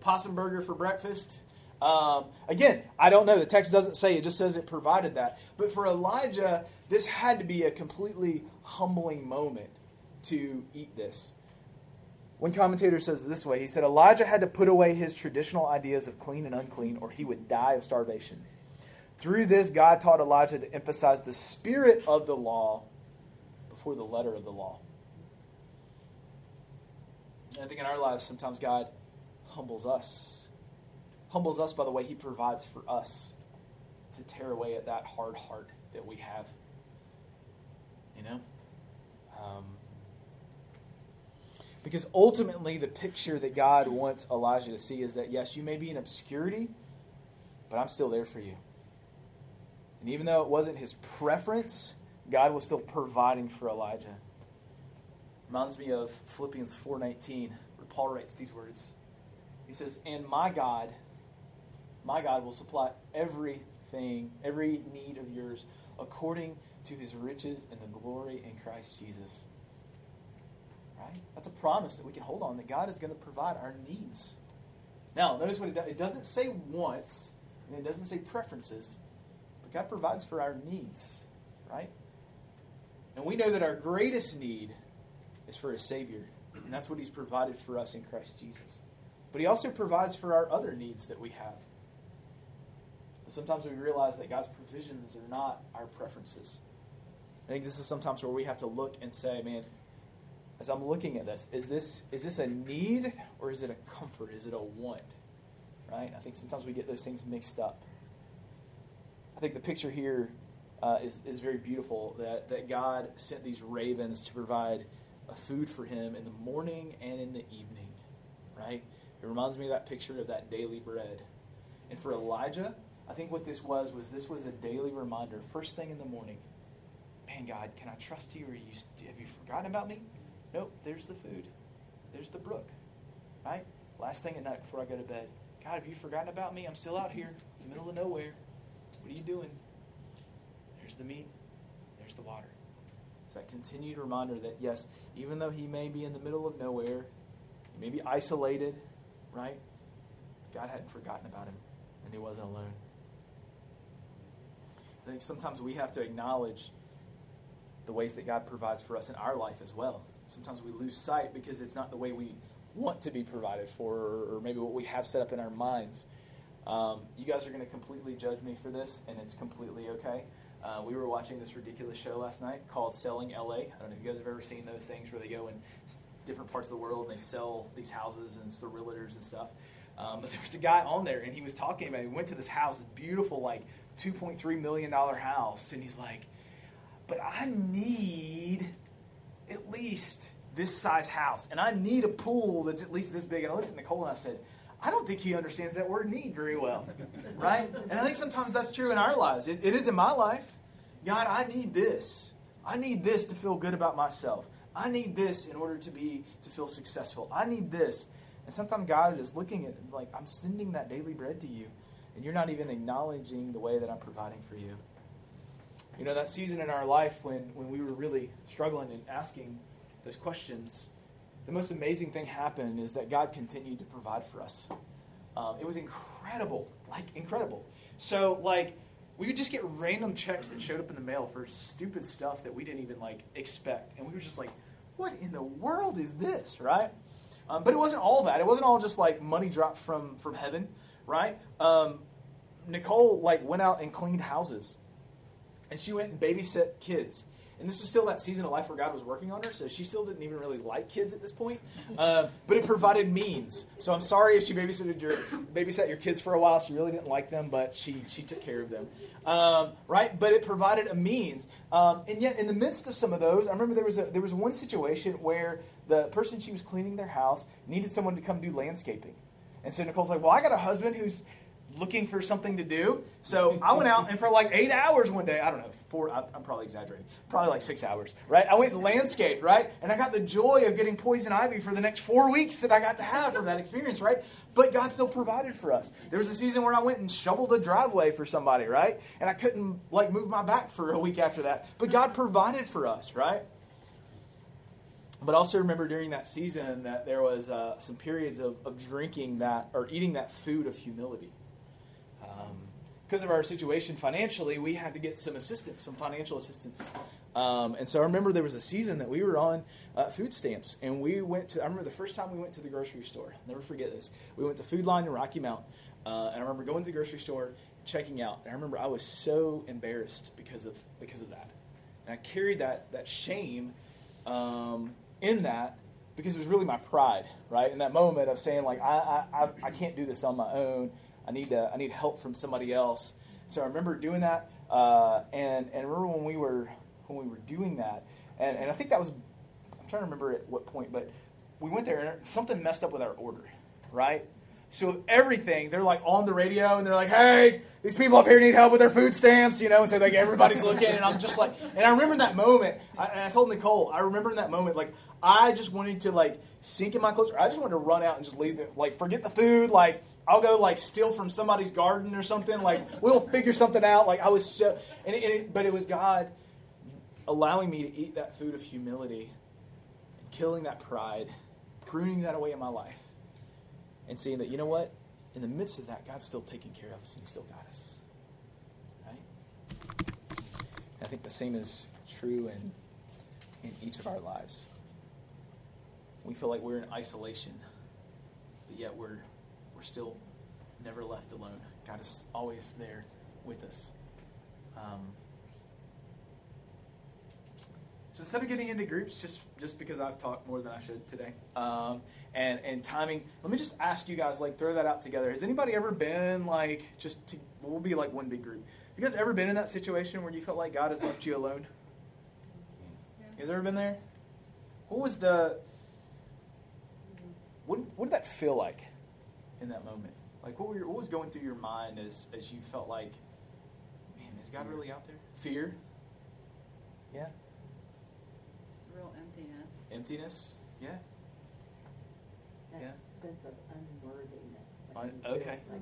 Possum burger for breakfast. Um, again, I don't know. The text doesn't say. It just says it provided that. But for Elijah, this had to be a completely humbling moment to eat this. One commentator says it this way He said, Elijah had to put away his traditional ideas of clean and unclean, or he would die of starvation. Through this, God taught Elijah to emphasize the spirit of the law before the letter of the law. And I think in our lives, sometimes God humbles us. Humbles us by the way He provides for us to tear away at that hard heart that we have. You know? Um, because ultimately, the picture that God wants Elijah to see is that, yes, you may be in obscurity, but I'm still there for you. And even though it wasn't his preference, God was still providing for Elijah. Reminds me of Philippians 4:19, where Paul writes these words. He says, "And my God, my God will supply everything, every need of yours according to his riches and the glory in Christ Jesus." Right? That's a promise that we can hold on that God is going to provide our needs. Now, notice what it does. It doesn't say wants, and it doesn't say preferences, but God provides for our needs, right? And we know that our greatest need is for a Savior. And that's what He's provided for us in Christ Jesus. But He also provides for our other needs that we have. But sometimes we realize that God's provisions are not our preferences. I think this is sometimes where we have to look and say, man, as I'm looking at this, is this is this a need or is it a comfort? Is it a want? Right? I think sometimes we get those things mixed up. I think the picture here uh, is, is very beautiful that, that God sent these ravens to provide a food for him in the morning and in the evening. Right? It reminds me of that picture of that daily bread. And for Elijah, I think what this was was this was a daily reminder. First thing in the morning, man, God, can I trust you, or you have you forgotten about me? Nope. There's the food. There's the brook. Right. Last thing at night before I go to bed, God, have you forgotten about me? I'm still out here in the middle of nowhere. What are you doing? There's the meat. There's the water. It's that continued reminder that yes, even though he may be in the middle of nowhere, he may be isolated, right? God hadn't forgotten about him, and he wasn't alone. I think sometimes we have to acknowledge the ways that God provides for us in our life as well. Sometimes we lose sight because it's not the way we want to be provided for, or, maybe what we have set up in our minds. Um, you guys are going to completely judge me for this, and it's completely okay. Uh, we were watching this ridiculous show last night called Selling LA. I don't know if you guys have ever seen those things where they go in different parts of the world and they sell these houses and it's the realtors and stuff. Um, but [laughs] there was a guy on there and he was talking about. He went to this house, this beautiful like 2.3 million dollar house, and he's like, "But I need at least this size house, and I need a pool that's at least this big." And I looked at Nicole and I said, I don't think he understands that word need very well, [laughs] right? And I think sometimes that's true in our lives. It, it is in my life. God, I need this. I need this to feel good about myself. I need this in order to be to feel successful. I need this. And sometimes God is looking at like I'm sending that daily bread to you, and you're not even acknowledging the way that I'm providing for you. You know that season in our life when when we were really struggling and asking those questions the most amazing thing happened is that God continued to provide for us. Um, it was incredible, like incredible. So like we would just get random checks that showed up in the mail for stupid stuff that we didn't even like expect, and we were just like, "What in the world is this?" Right? Um, but it wasn't all that. It wasn't all just like money dropped from from heaven, right? Um, Nicole like went out and cleaned houses, and she went and babysat kids and this was still that season of life where God was working on her, so she still didn't even really like kids at this point. [laughs] Uh, but it provided means. So I'm sorry if she babysat your babysat your kids for a while. She really didn't like them, but she she took care of them, um, right? But it provided a means. Um, and yet, in the midst of some of those, I remember there was a, there was one situation where the person she was cleaning their house needed someone to come do landscaping. And so Nicole's like, "Well, I got a husband who's looking for something to do. So I went out and for like eight hours one day, I don't know, four, I'm probably exaggerating, probably like six hours, right? I went and landscaped, right? And I got the joy of getting poison ivy for the next four weeks that I got to have from that experience, right? But God still provided for us. There was a season where I went and shoveled a driveway for somebody, right? And I couldn't like move my back for a week after that. But God provided for us, right? But also remember during that season that there was uh, some periods of, of drinking that or eating that food of humility because of our situation financially, we had to get some assistance, some financial assistance. Um, and so I remember there was a season that we were on uh, food stamps, and we went to. I remember the first time we went to the grocery store. I'll never forget this. We went to Food Lion in Rocky Mount, uh, and I remember going to the grocery store, checking out. And I remember I was so embarrassed because of because of that, and I carried that that shame um, in that because it was really my pride, right? In that moment of saying like I I, I can't do this on my own I need to, I need help from somebody else. So I remember doing that, uh, and and remember when we were when we were doing that, and, and I think that was I'm trying to remember at what point, but we went there and something messed up with our order, right? So everything, they're like on the radio and they're like, "Hey, these people up here need help with their food stamps," you know. And so like everybody's looking, and I'm just like, and I remember that moment, I, and I told Nicole, I remember in that moment, like I just wanted to like sink in my clothes, or I just wanted to run out and just leave, the, like forget the food, like I'll go like steal from somebody's garden or something. Like we'll figure something out. Like I was so, and it, it, but it was God allowing me to eat that food of humility, killing that pride, pruning that away in my life, and seeing that you know what, in the midst of that, God's still taking care of us and He still got us. Right? I think the same is true in, in each of our lives. We feel like we're in isolation, but yet we're, we're still never left alone. God is always there with us. Um, so instead of getting into groups, just just because I've talked more than I should today, um, and and timing, let me just ask you guys, like, throw that out together. Has anybody ever been like just? To, we'll be like one big group. You guys ever been in that situation where you felt like God has left you alone? Yeah. Guys ever been there? What was the? What what did that feel like in that moment? Like, what were your, what was going through your mind as as you felt like, man, is God really out there? Fear. Yeah. Just real emptiness. Emptiness. Yeah. That Yeah. sense of unworthiness. Un- Like you okay. Like,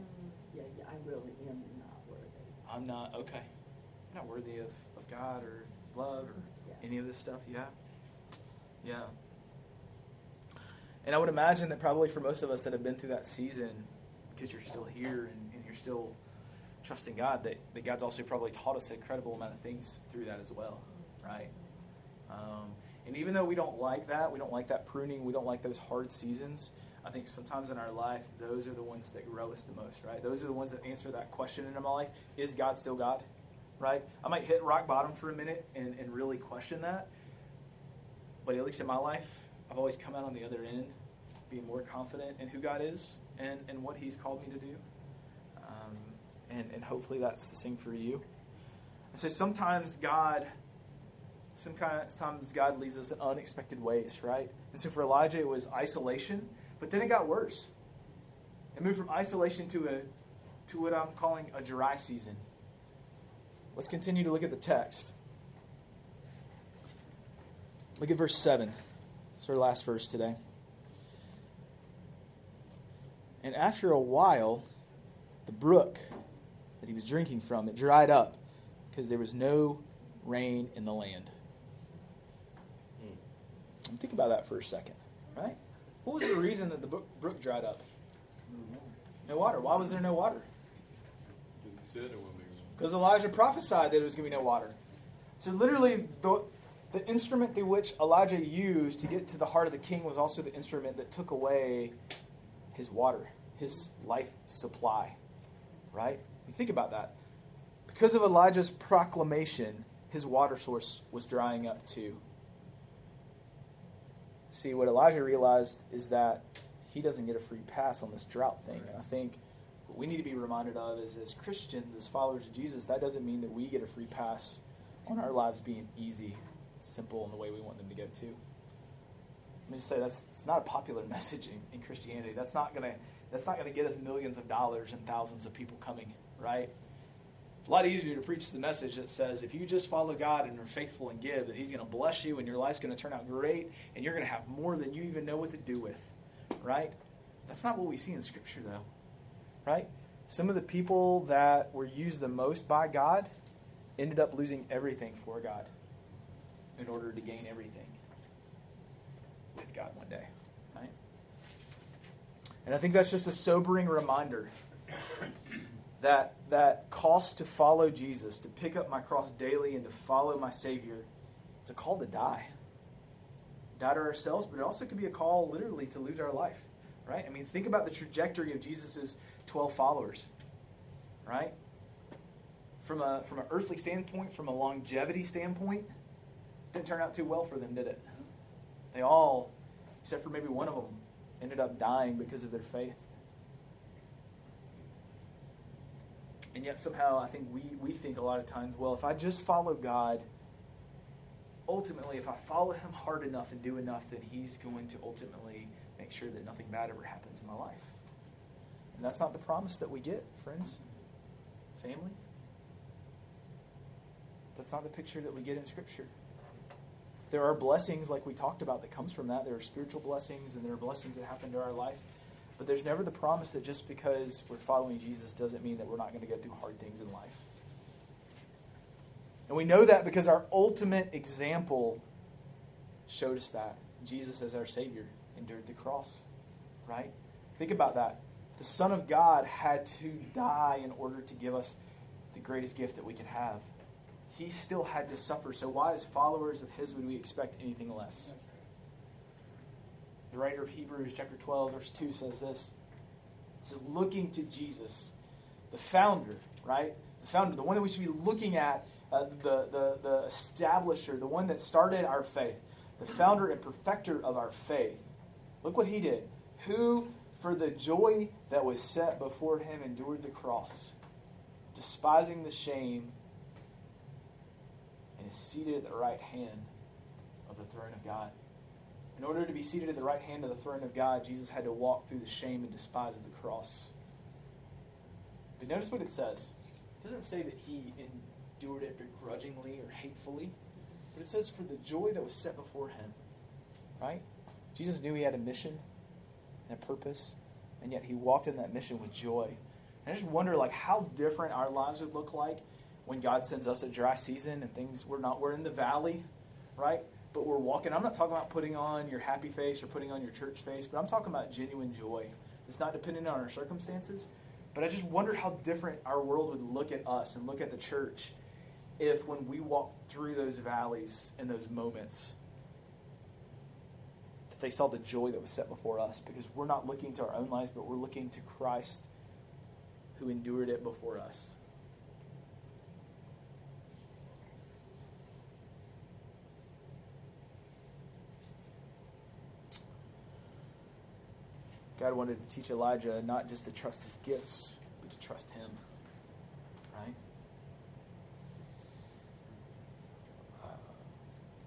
yeah, yeah, I really am not worthy. I'm not okay. I'm not worthy of, of God or His love or Yeah. any of this stuff. Yeah. Yeah. And I would imagine that probably for most of us that have been through that season, because you're still here and, and you're still trusting God, that, that God's also probably taught us an incredible amount of things through that as well, right? Um, and even though we don't like that, we don't like that pruning, we don't like those hard seasons, I think sometimes in our life, those are the ones that grow us the most, right? Those are the ones that answer that question in my life is God still God? Right? I might hit rock bottom for a minute and, and really question that. But at least in my life, I've always come out on the other end being more confident in who God is and, and what He's called me to do. Um, and, and hopefully that's the same for you. And so sometimes God, sometimes God leads us in unexpected ways, right? And so for Elijah, it was isolation, but then it got worse. It moved from isolation to a to what I'm calling a dry season. Let's continue to look at the text. Look at verse 7. It's our last verse today. And after a while, the brook that he was drinking from, it dried up because there was no rain in the land. And think about that for a second, right? What was the reason that the brook, dried up? No water. Why was there no water? Because he said it wouldn't be one. Because Elijah prophesied that there was going to be no water. So literally, the, the instrument through which Elijah used to get to the heart of the king was also the instrument that took away his water, his life supply. Right? You think about that. Because of Elijah's proclamation, his water source was drying up too. See, what Elijah realized is that he doesn't get a free pass on this drought thing. And I think what we need to be reminded of is as Christians, as followers of Jesus, that doesn't mean that we get a free pass on our lives being easy, simple in the way we want them to go too. Let me just say that's it's not a popular [laughs] message in, in Christianity. That's not gonna that's not gonna get us millions of dollars and thousands of people coming, right? It's a lot easier to preach the message that says if you just follow God and are faithful and give, that He's going to bless you and your life's going to turn out great and you're going to have more than you even know what to do with, right? That's not what we see in Scripture, though, right? Some of the people that were used the most by God ended up losing everything for God in order to gain everything with God one day, right? And I think that's just a sobering reminder [coughs] that that cost to follow Jesus, to pick up my cross daily and to follow my Savior, it's a call to die. Die to ourselves, but it also could be a call literally to lose our life. Right? I mean, think about the trajectory of Jesus' 12 followers. Right? From a from an earthly standpoint, from a longevity standpoint, didn't turn out too well for them, did it? They all, except for maybe one of them, ended up dying because of their faith. And yet somehow I think we, we think a lot of times, well, if I just follow God, ultimately, if I follow Him hard enough and do enough, then He's going to ultimately make sure that nothing bad ever happens in my life. And that's not the promise that we get, friends, family. That's not the picture that we get in Scripture. There are blessings, like we talked about, that comes from that. There are spiritual blessings, and there are blessings that happen to our life. But there's never the promise that just because we're following Jesus doesn't mean that we're not going to go through hard things in life. And we know that because our ultimate example showed us that. Jesus, as our Savior, endured the cross. Right? Think about that. The Son of God had to die in order to give us the greatest gift that we could have. He still had to suffer. So why, as followers of his, would we expect anything less? The writer of Hebrews, chapter 12, verse 2 says this. It says, looking to Jesus, the founder, right? The founder, the one that we should be looking at, uh, the, the, the establisher, the one that started our faith, the founder and perfecter of our faith. Look what he did. Who, for the joy that was set before him, endured the cross, despising the shame, and is seated at the right hand of the throne of God. In order to be seated at the right hand of the throne of God, Jesus had to walk through the shame and despise of the cross. But notice what it says. It doesn't say that he endured it begrudgingly or hatefully, but it says for the joy that was set before him. Right? Jesus knew he had a mission and a purpose, and yet he walked in that mission with joy. And I just wonder like how different our lives would look like when God sends us a dry season and things we're not we're in the valley, right? but we're walking. I'm not talking about putting on your happy face or putting on your church face, but I'm talking about genuine joy. It's not dependent on our circumstances. But I just wonder how different our world would look at us and look at the church if, when we walk through those valleys and those moments, that they saw the joy that was set before us because we're not looking to our own lives, but we're looking to Christ who endured it before us. God wanted to teach Elijah not just to trust his gifts, but to trust him. Right? Uh,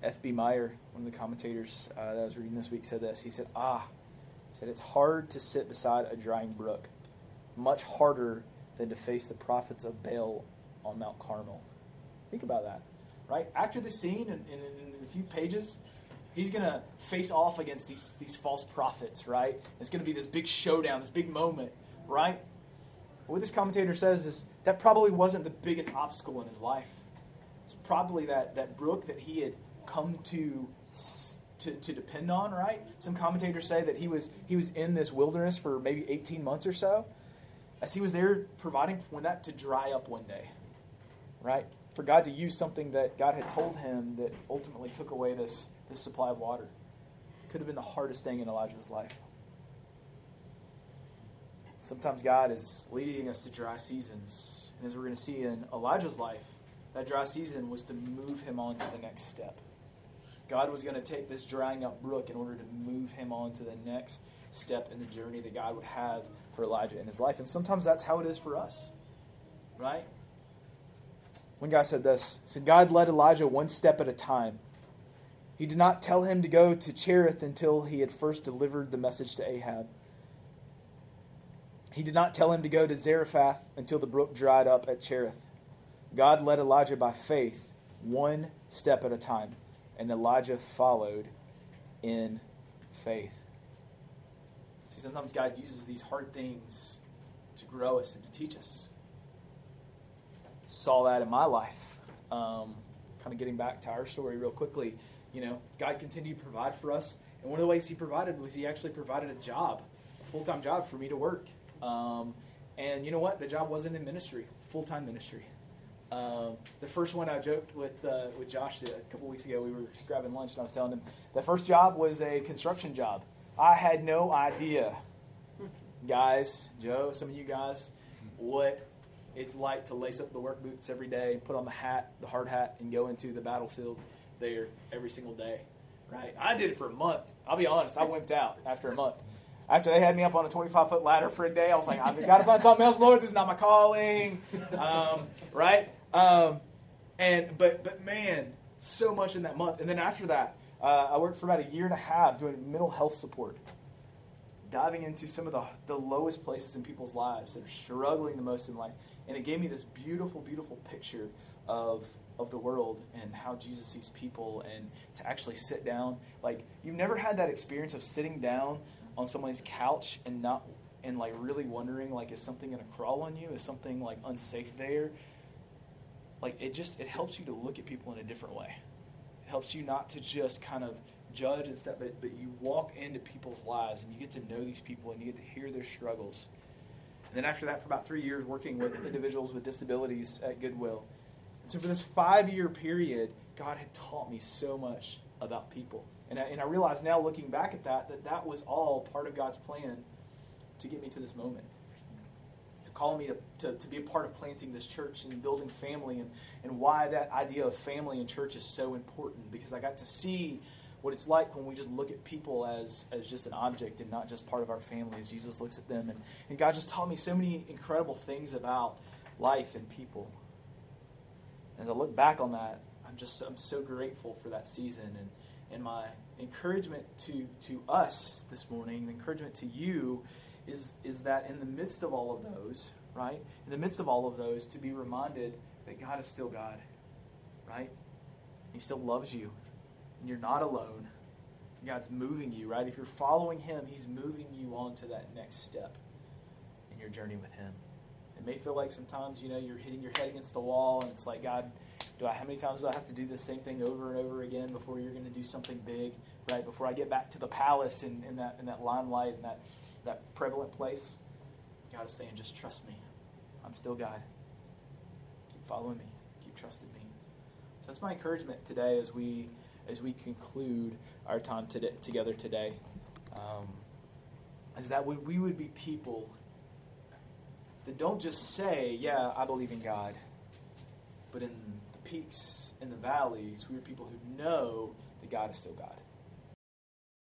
F.B. Meyer, one of the commentators uh, that I was reading this week, said this. He said, Ah, he said, it's hard to sit beside a drying brook, much harder than to face the prophets of Baal on Mount Carmel. Think about that. Right? After the scene, in, in, in a few pages, he's going to face off against these, these false prophets, right? It's going to be this big showdown, this big moment, right? What this commentator says is that probably wasn't the biggest obstacle in his life. It's probably that, that brook that he had come to, to, to depend on, right? Some commentators say that he was, he was in this wilderness for maybe 18 months or so, as he was there providing for that to dry up one day, right? For God to use something that God had told him that ultimately took away this this supply of water. Could have been the hardest thing in Elijah's life. Sometimes God is leading us to dry seasons. And as we're going to see in Elijah's life, that dry season was to move him on to the next step. God was going to take this drying up brook in order to move him on to the next step in the journey that God would have for Elijah in his life. And sometimes that's how it is for us. Right? One guy said this. He said, God led Elijah one step at a time. He did not tell him to go to Cherith until he had first delivered the message to Ahab. He did not tell him to go to Zarephath until the brook dried up at Cherith. God led Elijah by faith, one step at a time, and Elijah followed in faith. See, sometimes God uses these hard things to grow us and to teach us. Saw that in my life. Um, kind of getting back to our story real quickly you know, God continued to provide for us. And one of the ways He provided was He actually provided a job, a full time job for me to work. Um, and you know what? The job wasn't in ministry, full time ministry. Um, the first one I joked with uh, with Josh a couple weeks ago. We were grabbing lunch, and I was telling him the first job was a construction job. I had no idea, guys, Joe, some of you guys, what it's like to lace up the work boots every day, put on the hat, the hard hat, and go into the battlefield there every single day, right? I did it for a month. I'll be honest, I wimped out after a month. After they had me up on a 25 foot ladder for a day, I was like, I've got to find something else, Lord. This is not my calling, um, right? Um, and but but man, so much in that month. And then after that, uh, I worked for about a year and a half doing mental health support, diving into some of the the lowest places in people's lives that are struggling the most in life. And it gave me this beautiful, beautiful picture of of the world and how Jesus sees people and to actually sit down. Like you've never had that experience of sitting down on someone's couch and not and like really wondering like is something going to crawl on you? Is something like unsafe there? Like it just it helps you to look at people in a different way. It helps you not to just kind of judge and stuff, but, but you walk into people's lives and you get to know these people and you get to hear their struggles. And then after that, for about three years, working with individuals with disabilities at Goodwill, And so for this five year period, God had taught me so much about people. And I, and I realize now, looking back at that, that that was all part of God's plan to get me to this moment. To call me to, to, to be a part of planting this church and building family, and, and why that idea of family and church is so important. Because I got to see what it's like when we just look at people as, as just an object and not just part of our family, as Jesus looks at them. And, and God just taught me so many incredible things about life and people. As I look back on that, I'm just I'm so grateful for that season and, and my encouragement to to us this morning, encouragement to you is is that in the midst of all of those, right? In the midst of all of those, to be reminded that God is still God, right? He still loves you, and you're not alone. God's moving you, right? If you're following Him, He's moving you on to that next step in your journey with Him. It may feel like sometimes, you know, you're hitting your head against the wall, and it's like, God, do I? How many times do I have to do the same thing over and over again before you're going to do something big, right? Before I get back to the palace in, in that in that limelight and that that prevalent place, God is saying, just trust me. I'm still God. Keep following me. Keep trusting me. So that's my encouragement today as we as we conclude our time today, together today. Um, is that we, we would be people that don't just say, "Yeah, I believe in God," but in the peaks and the valleys, we are people who know that God is still God.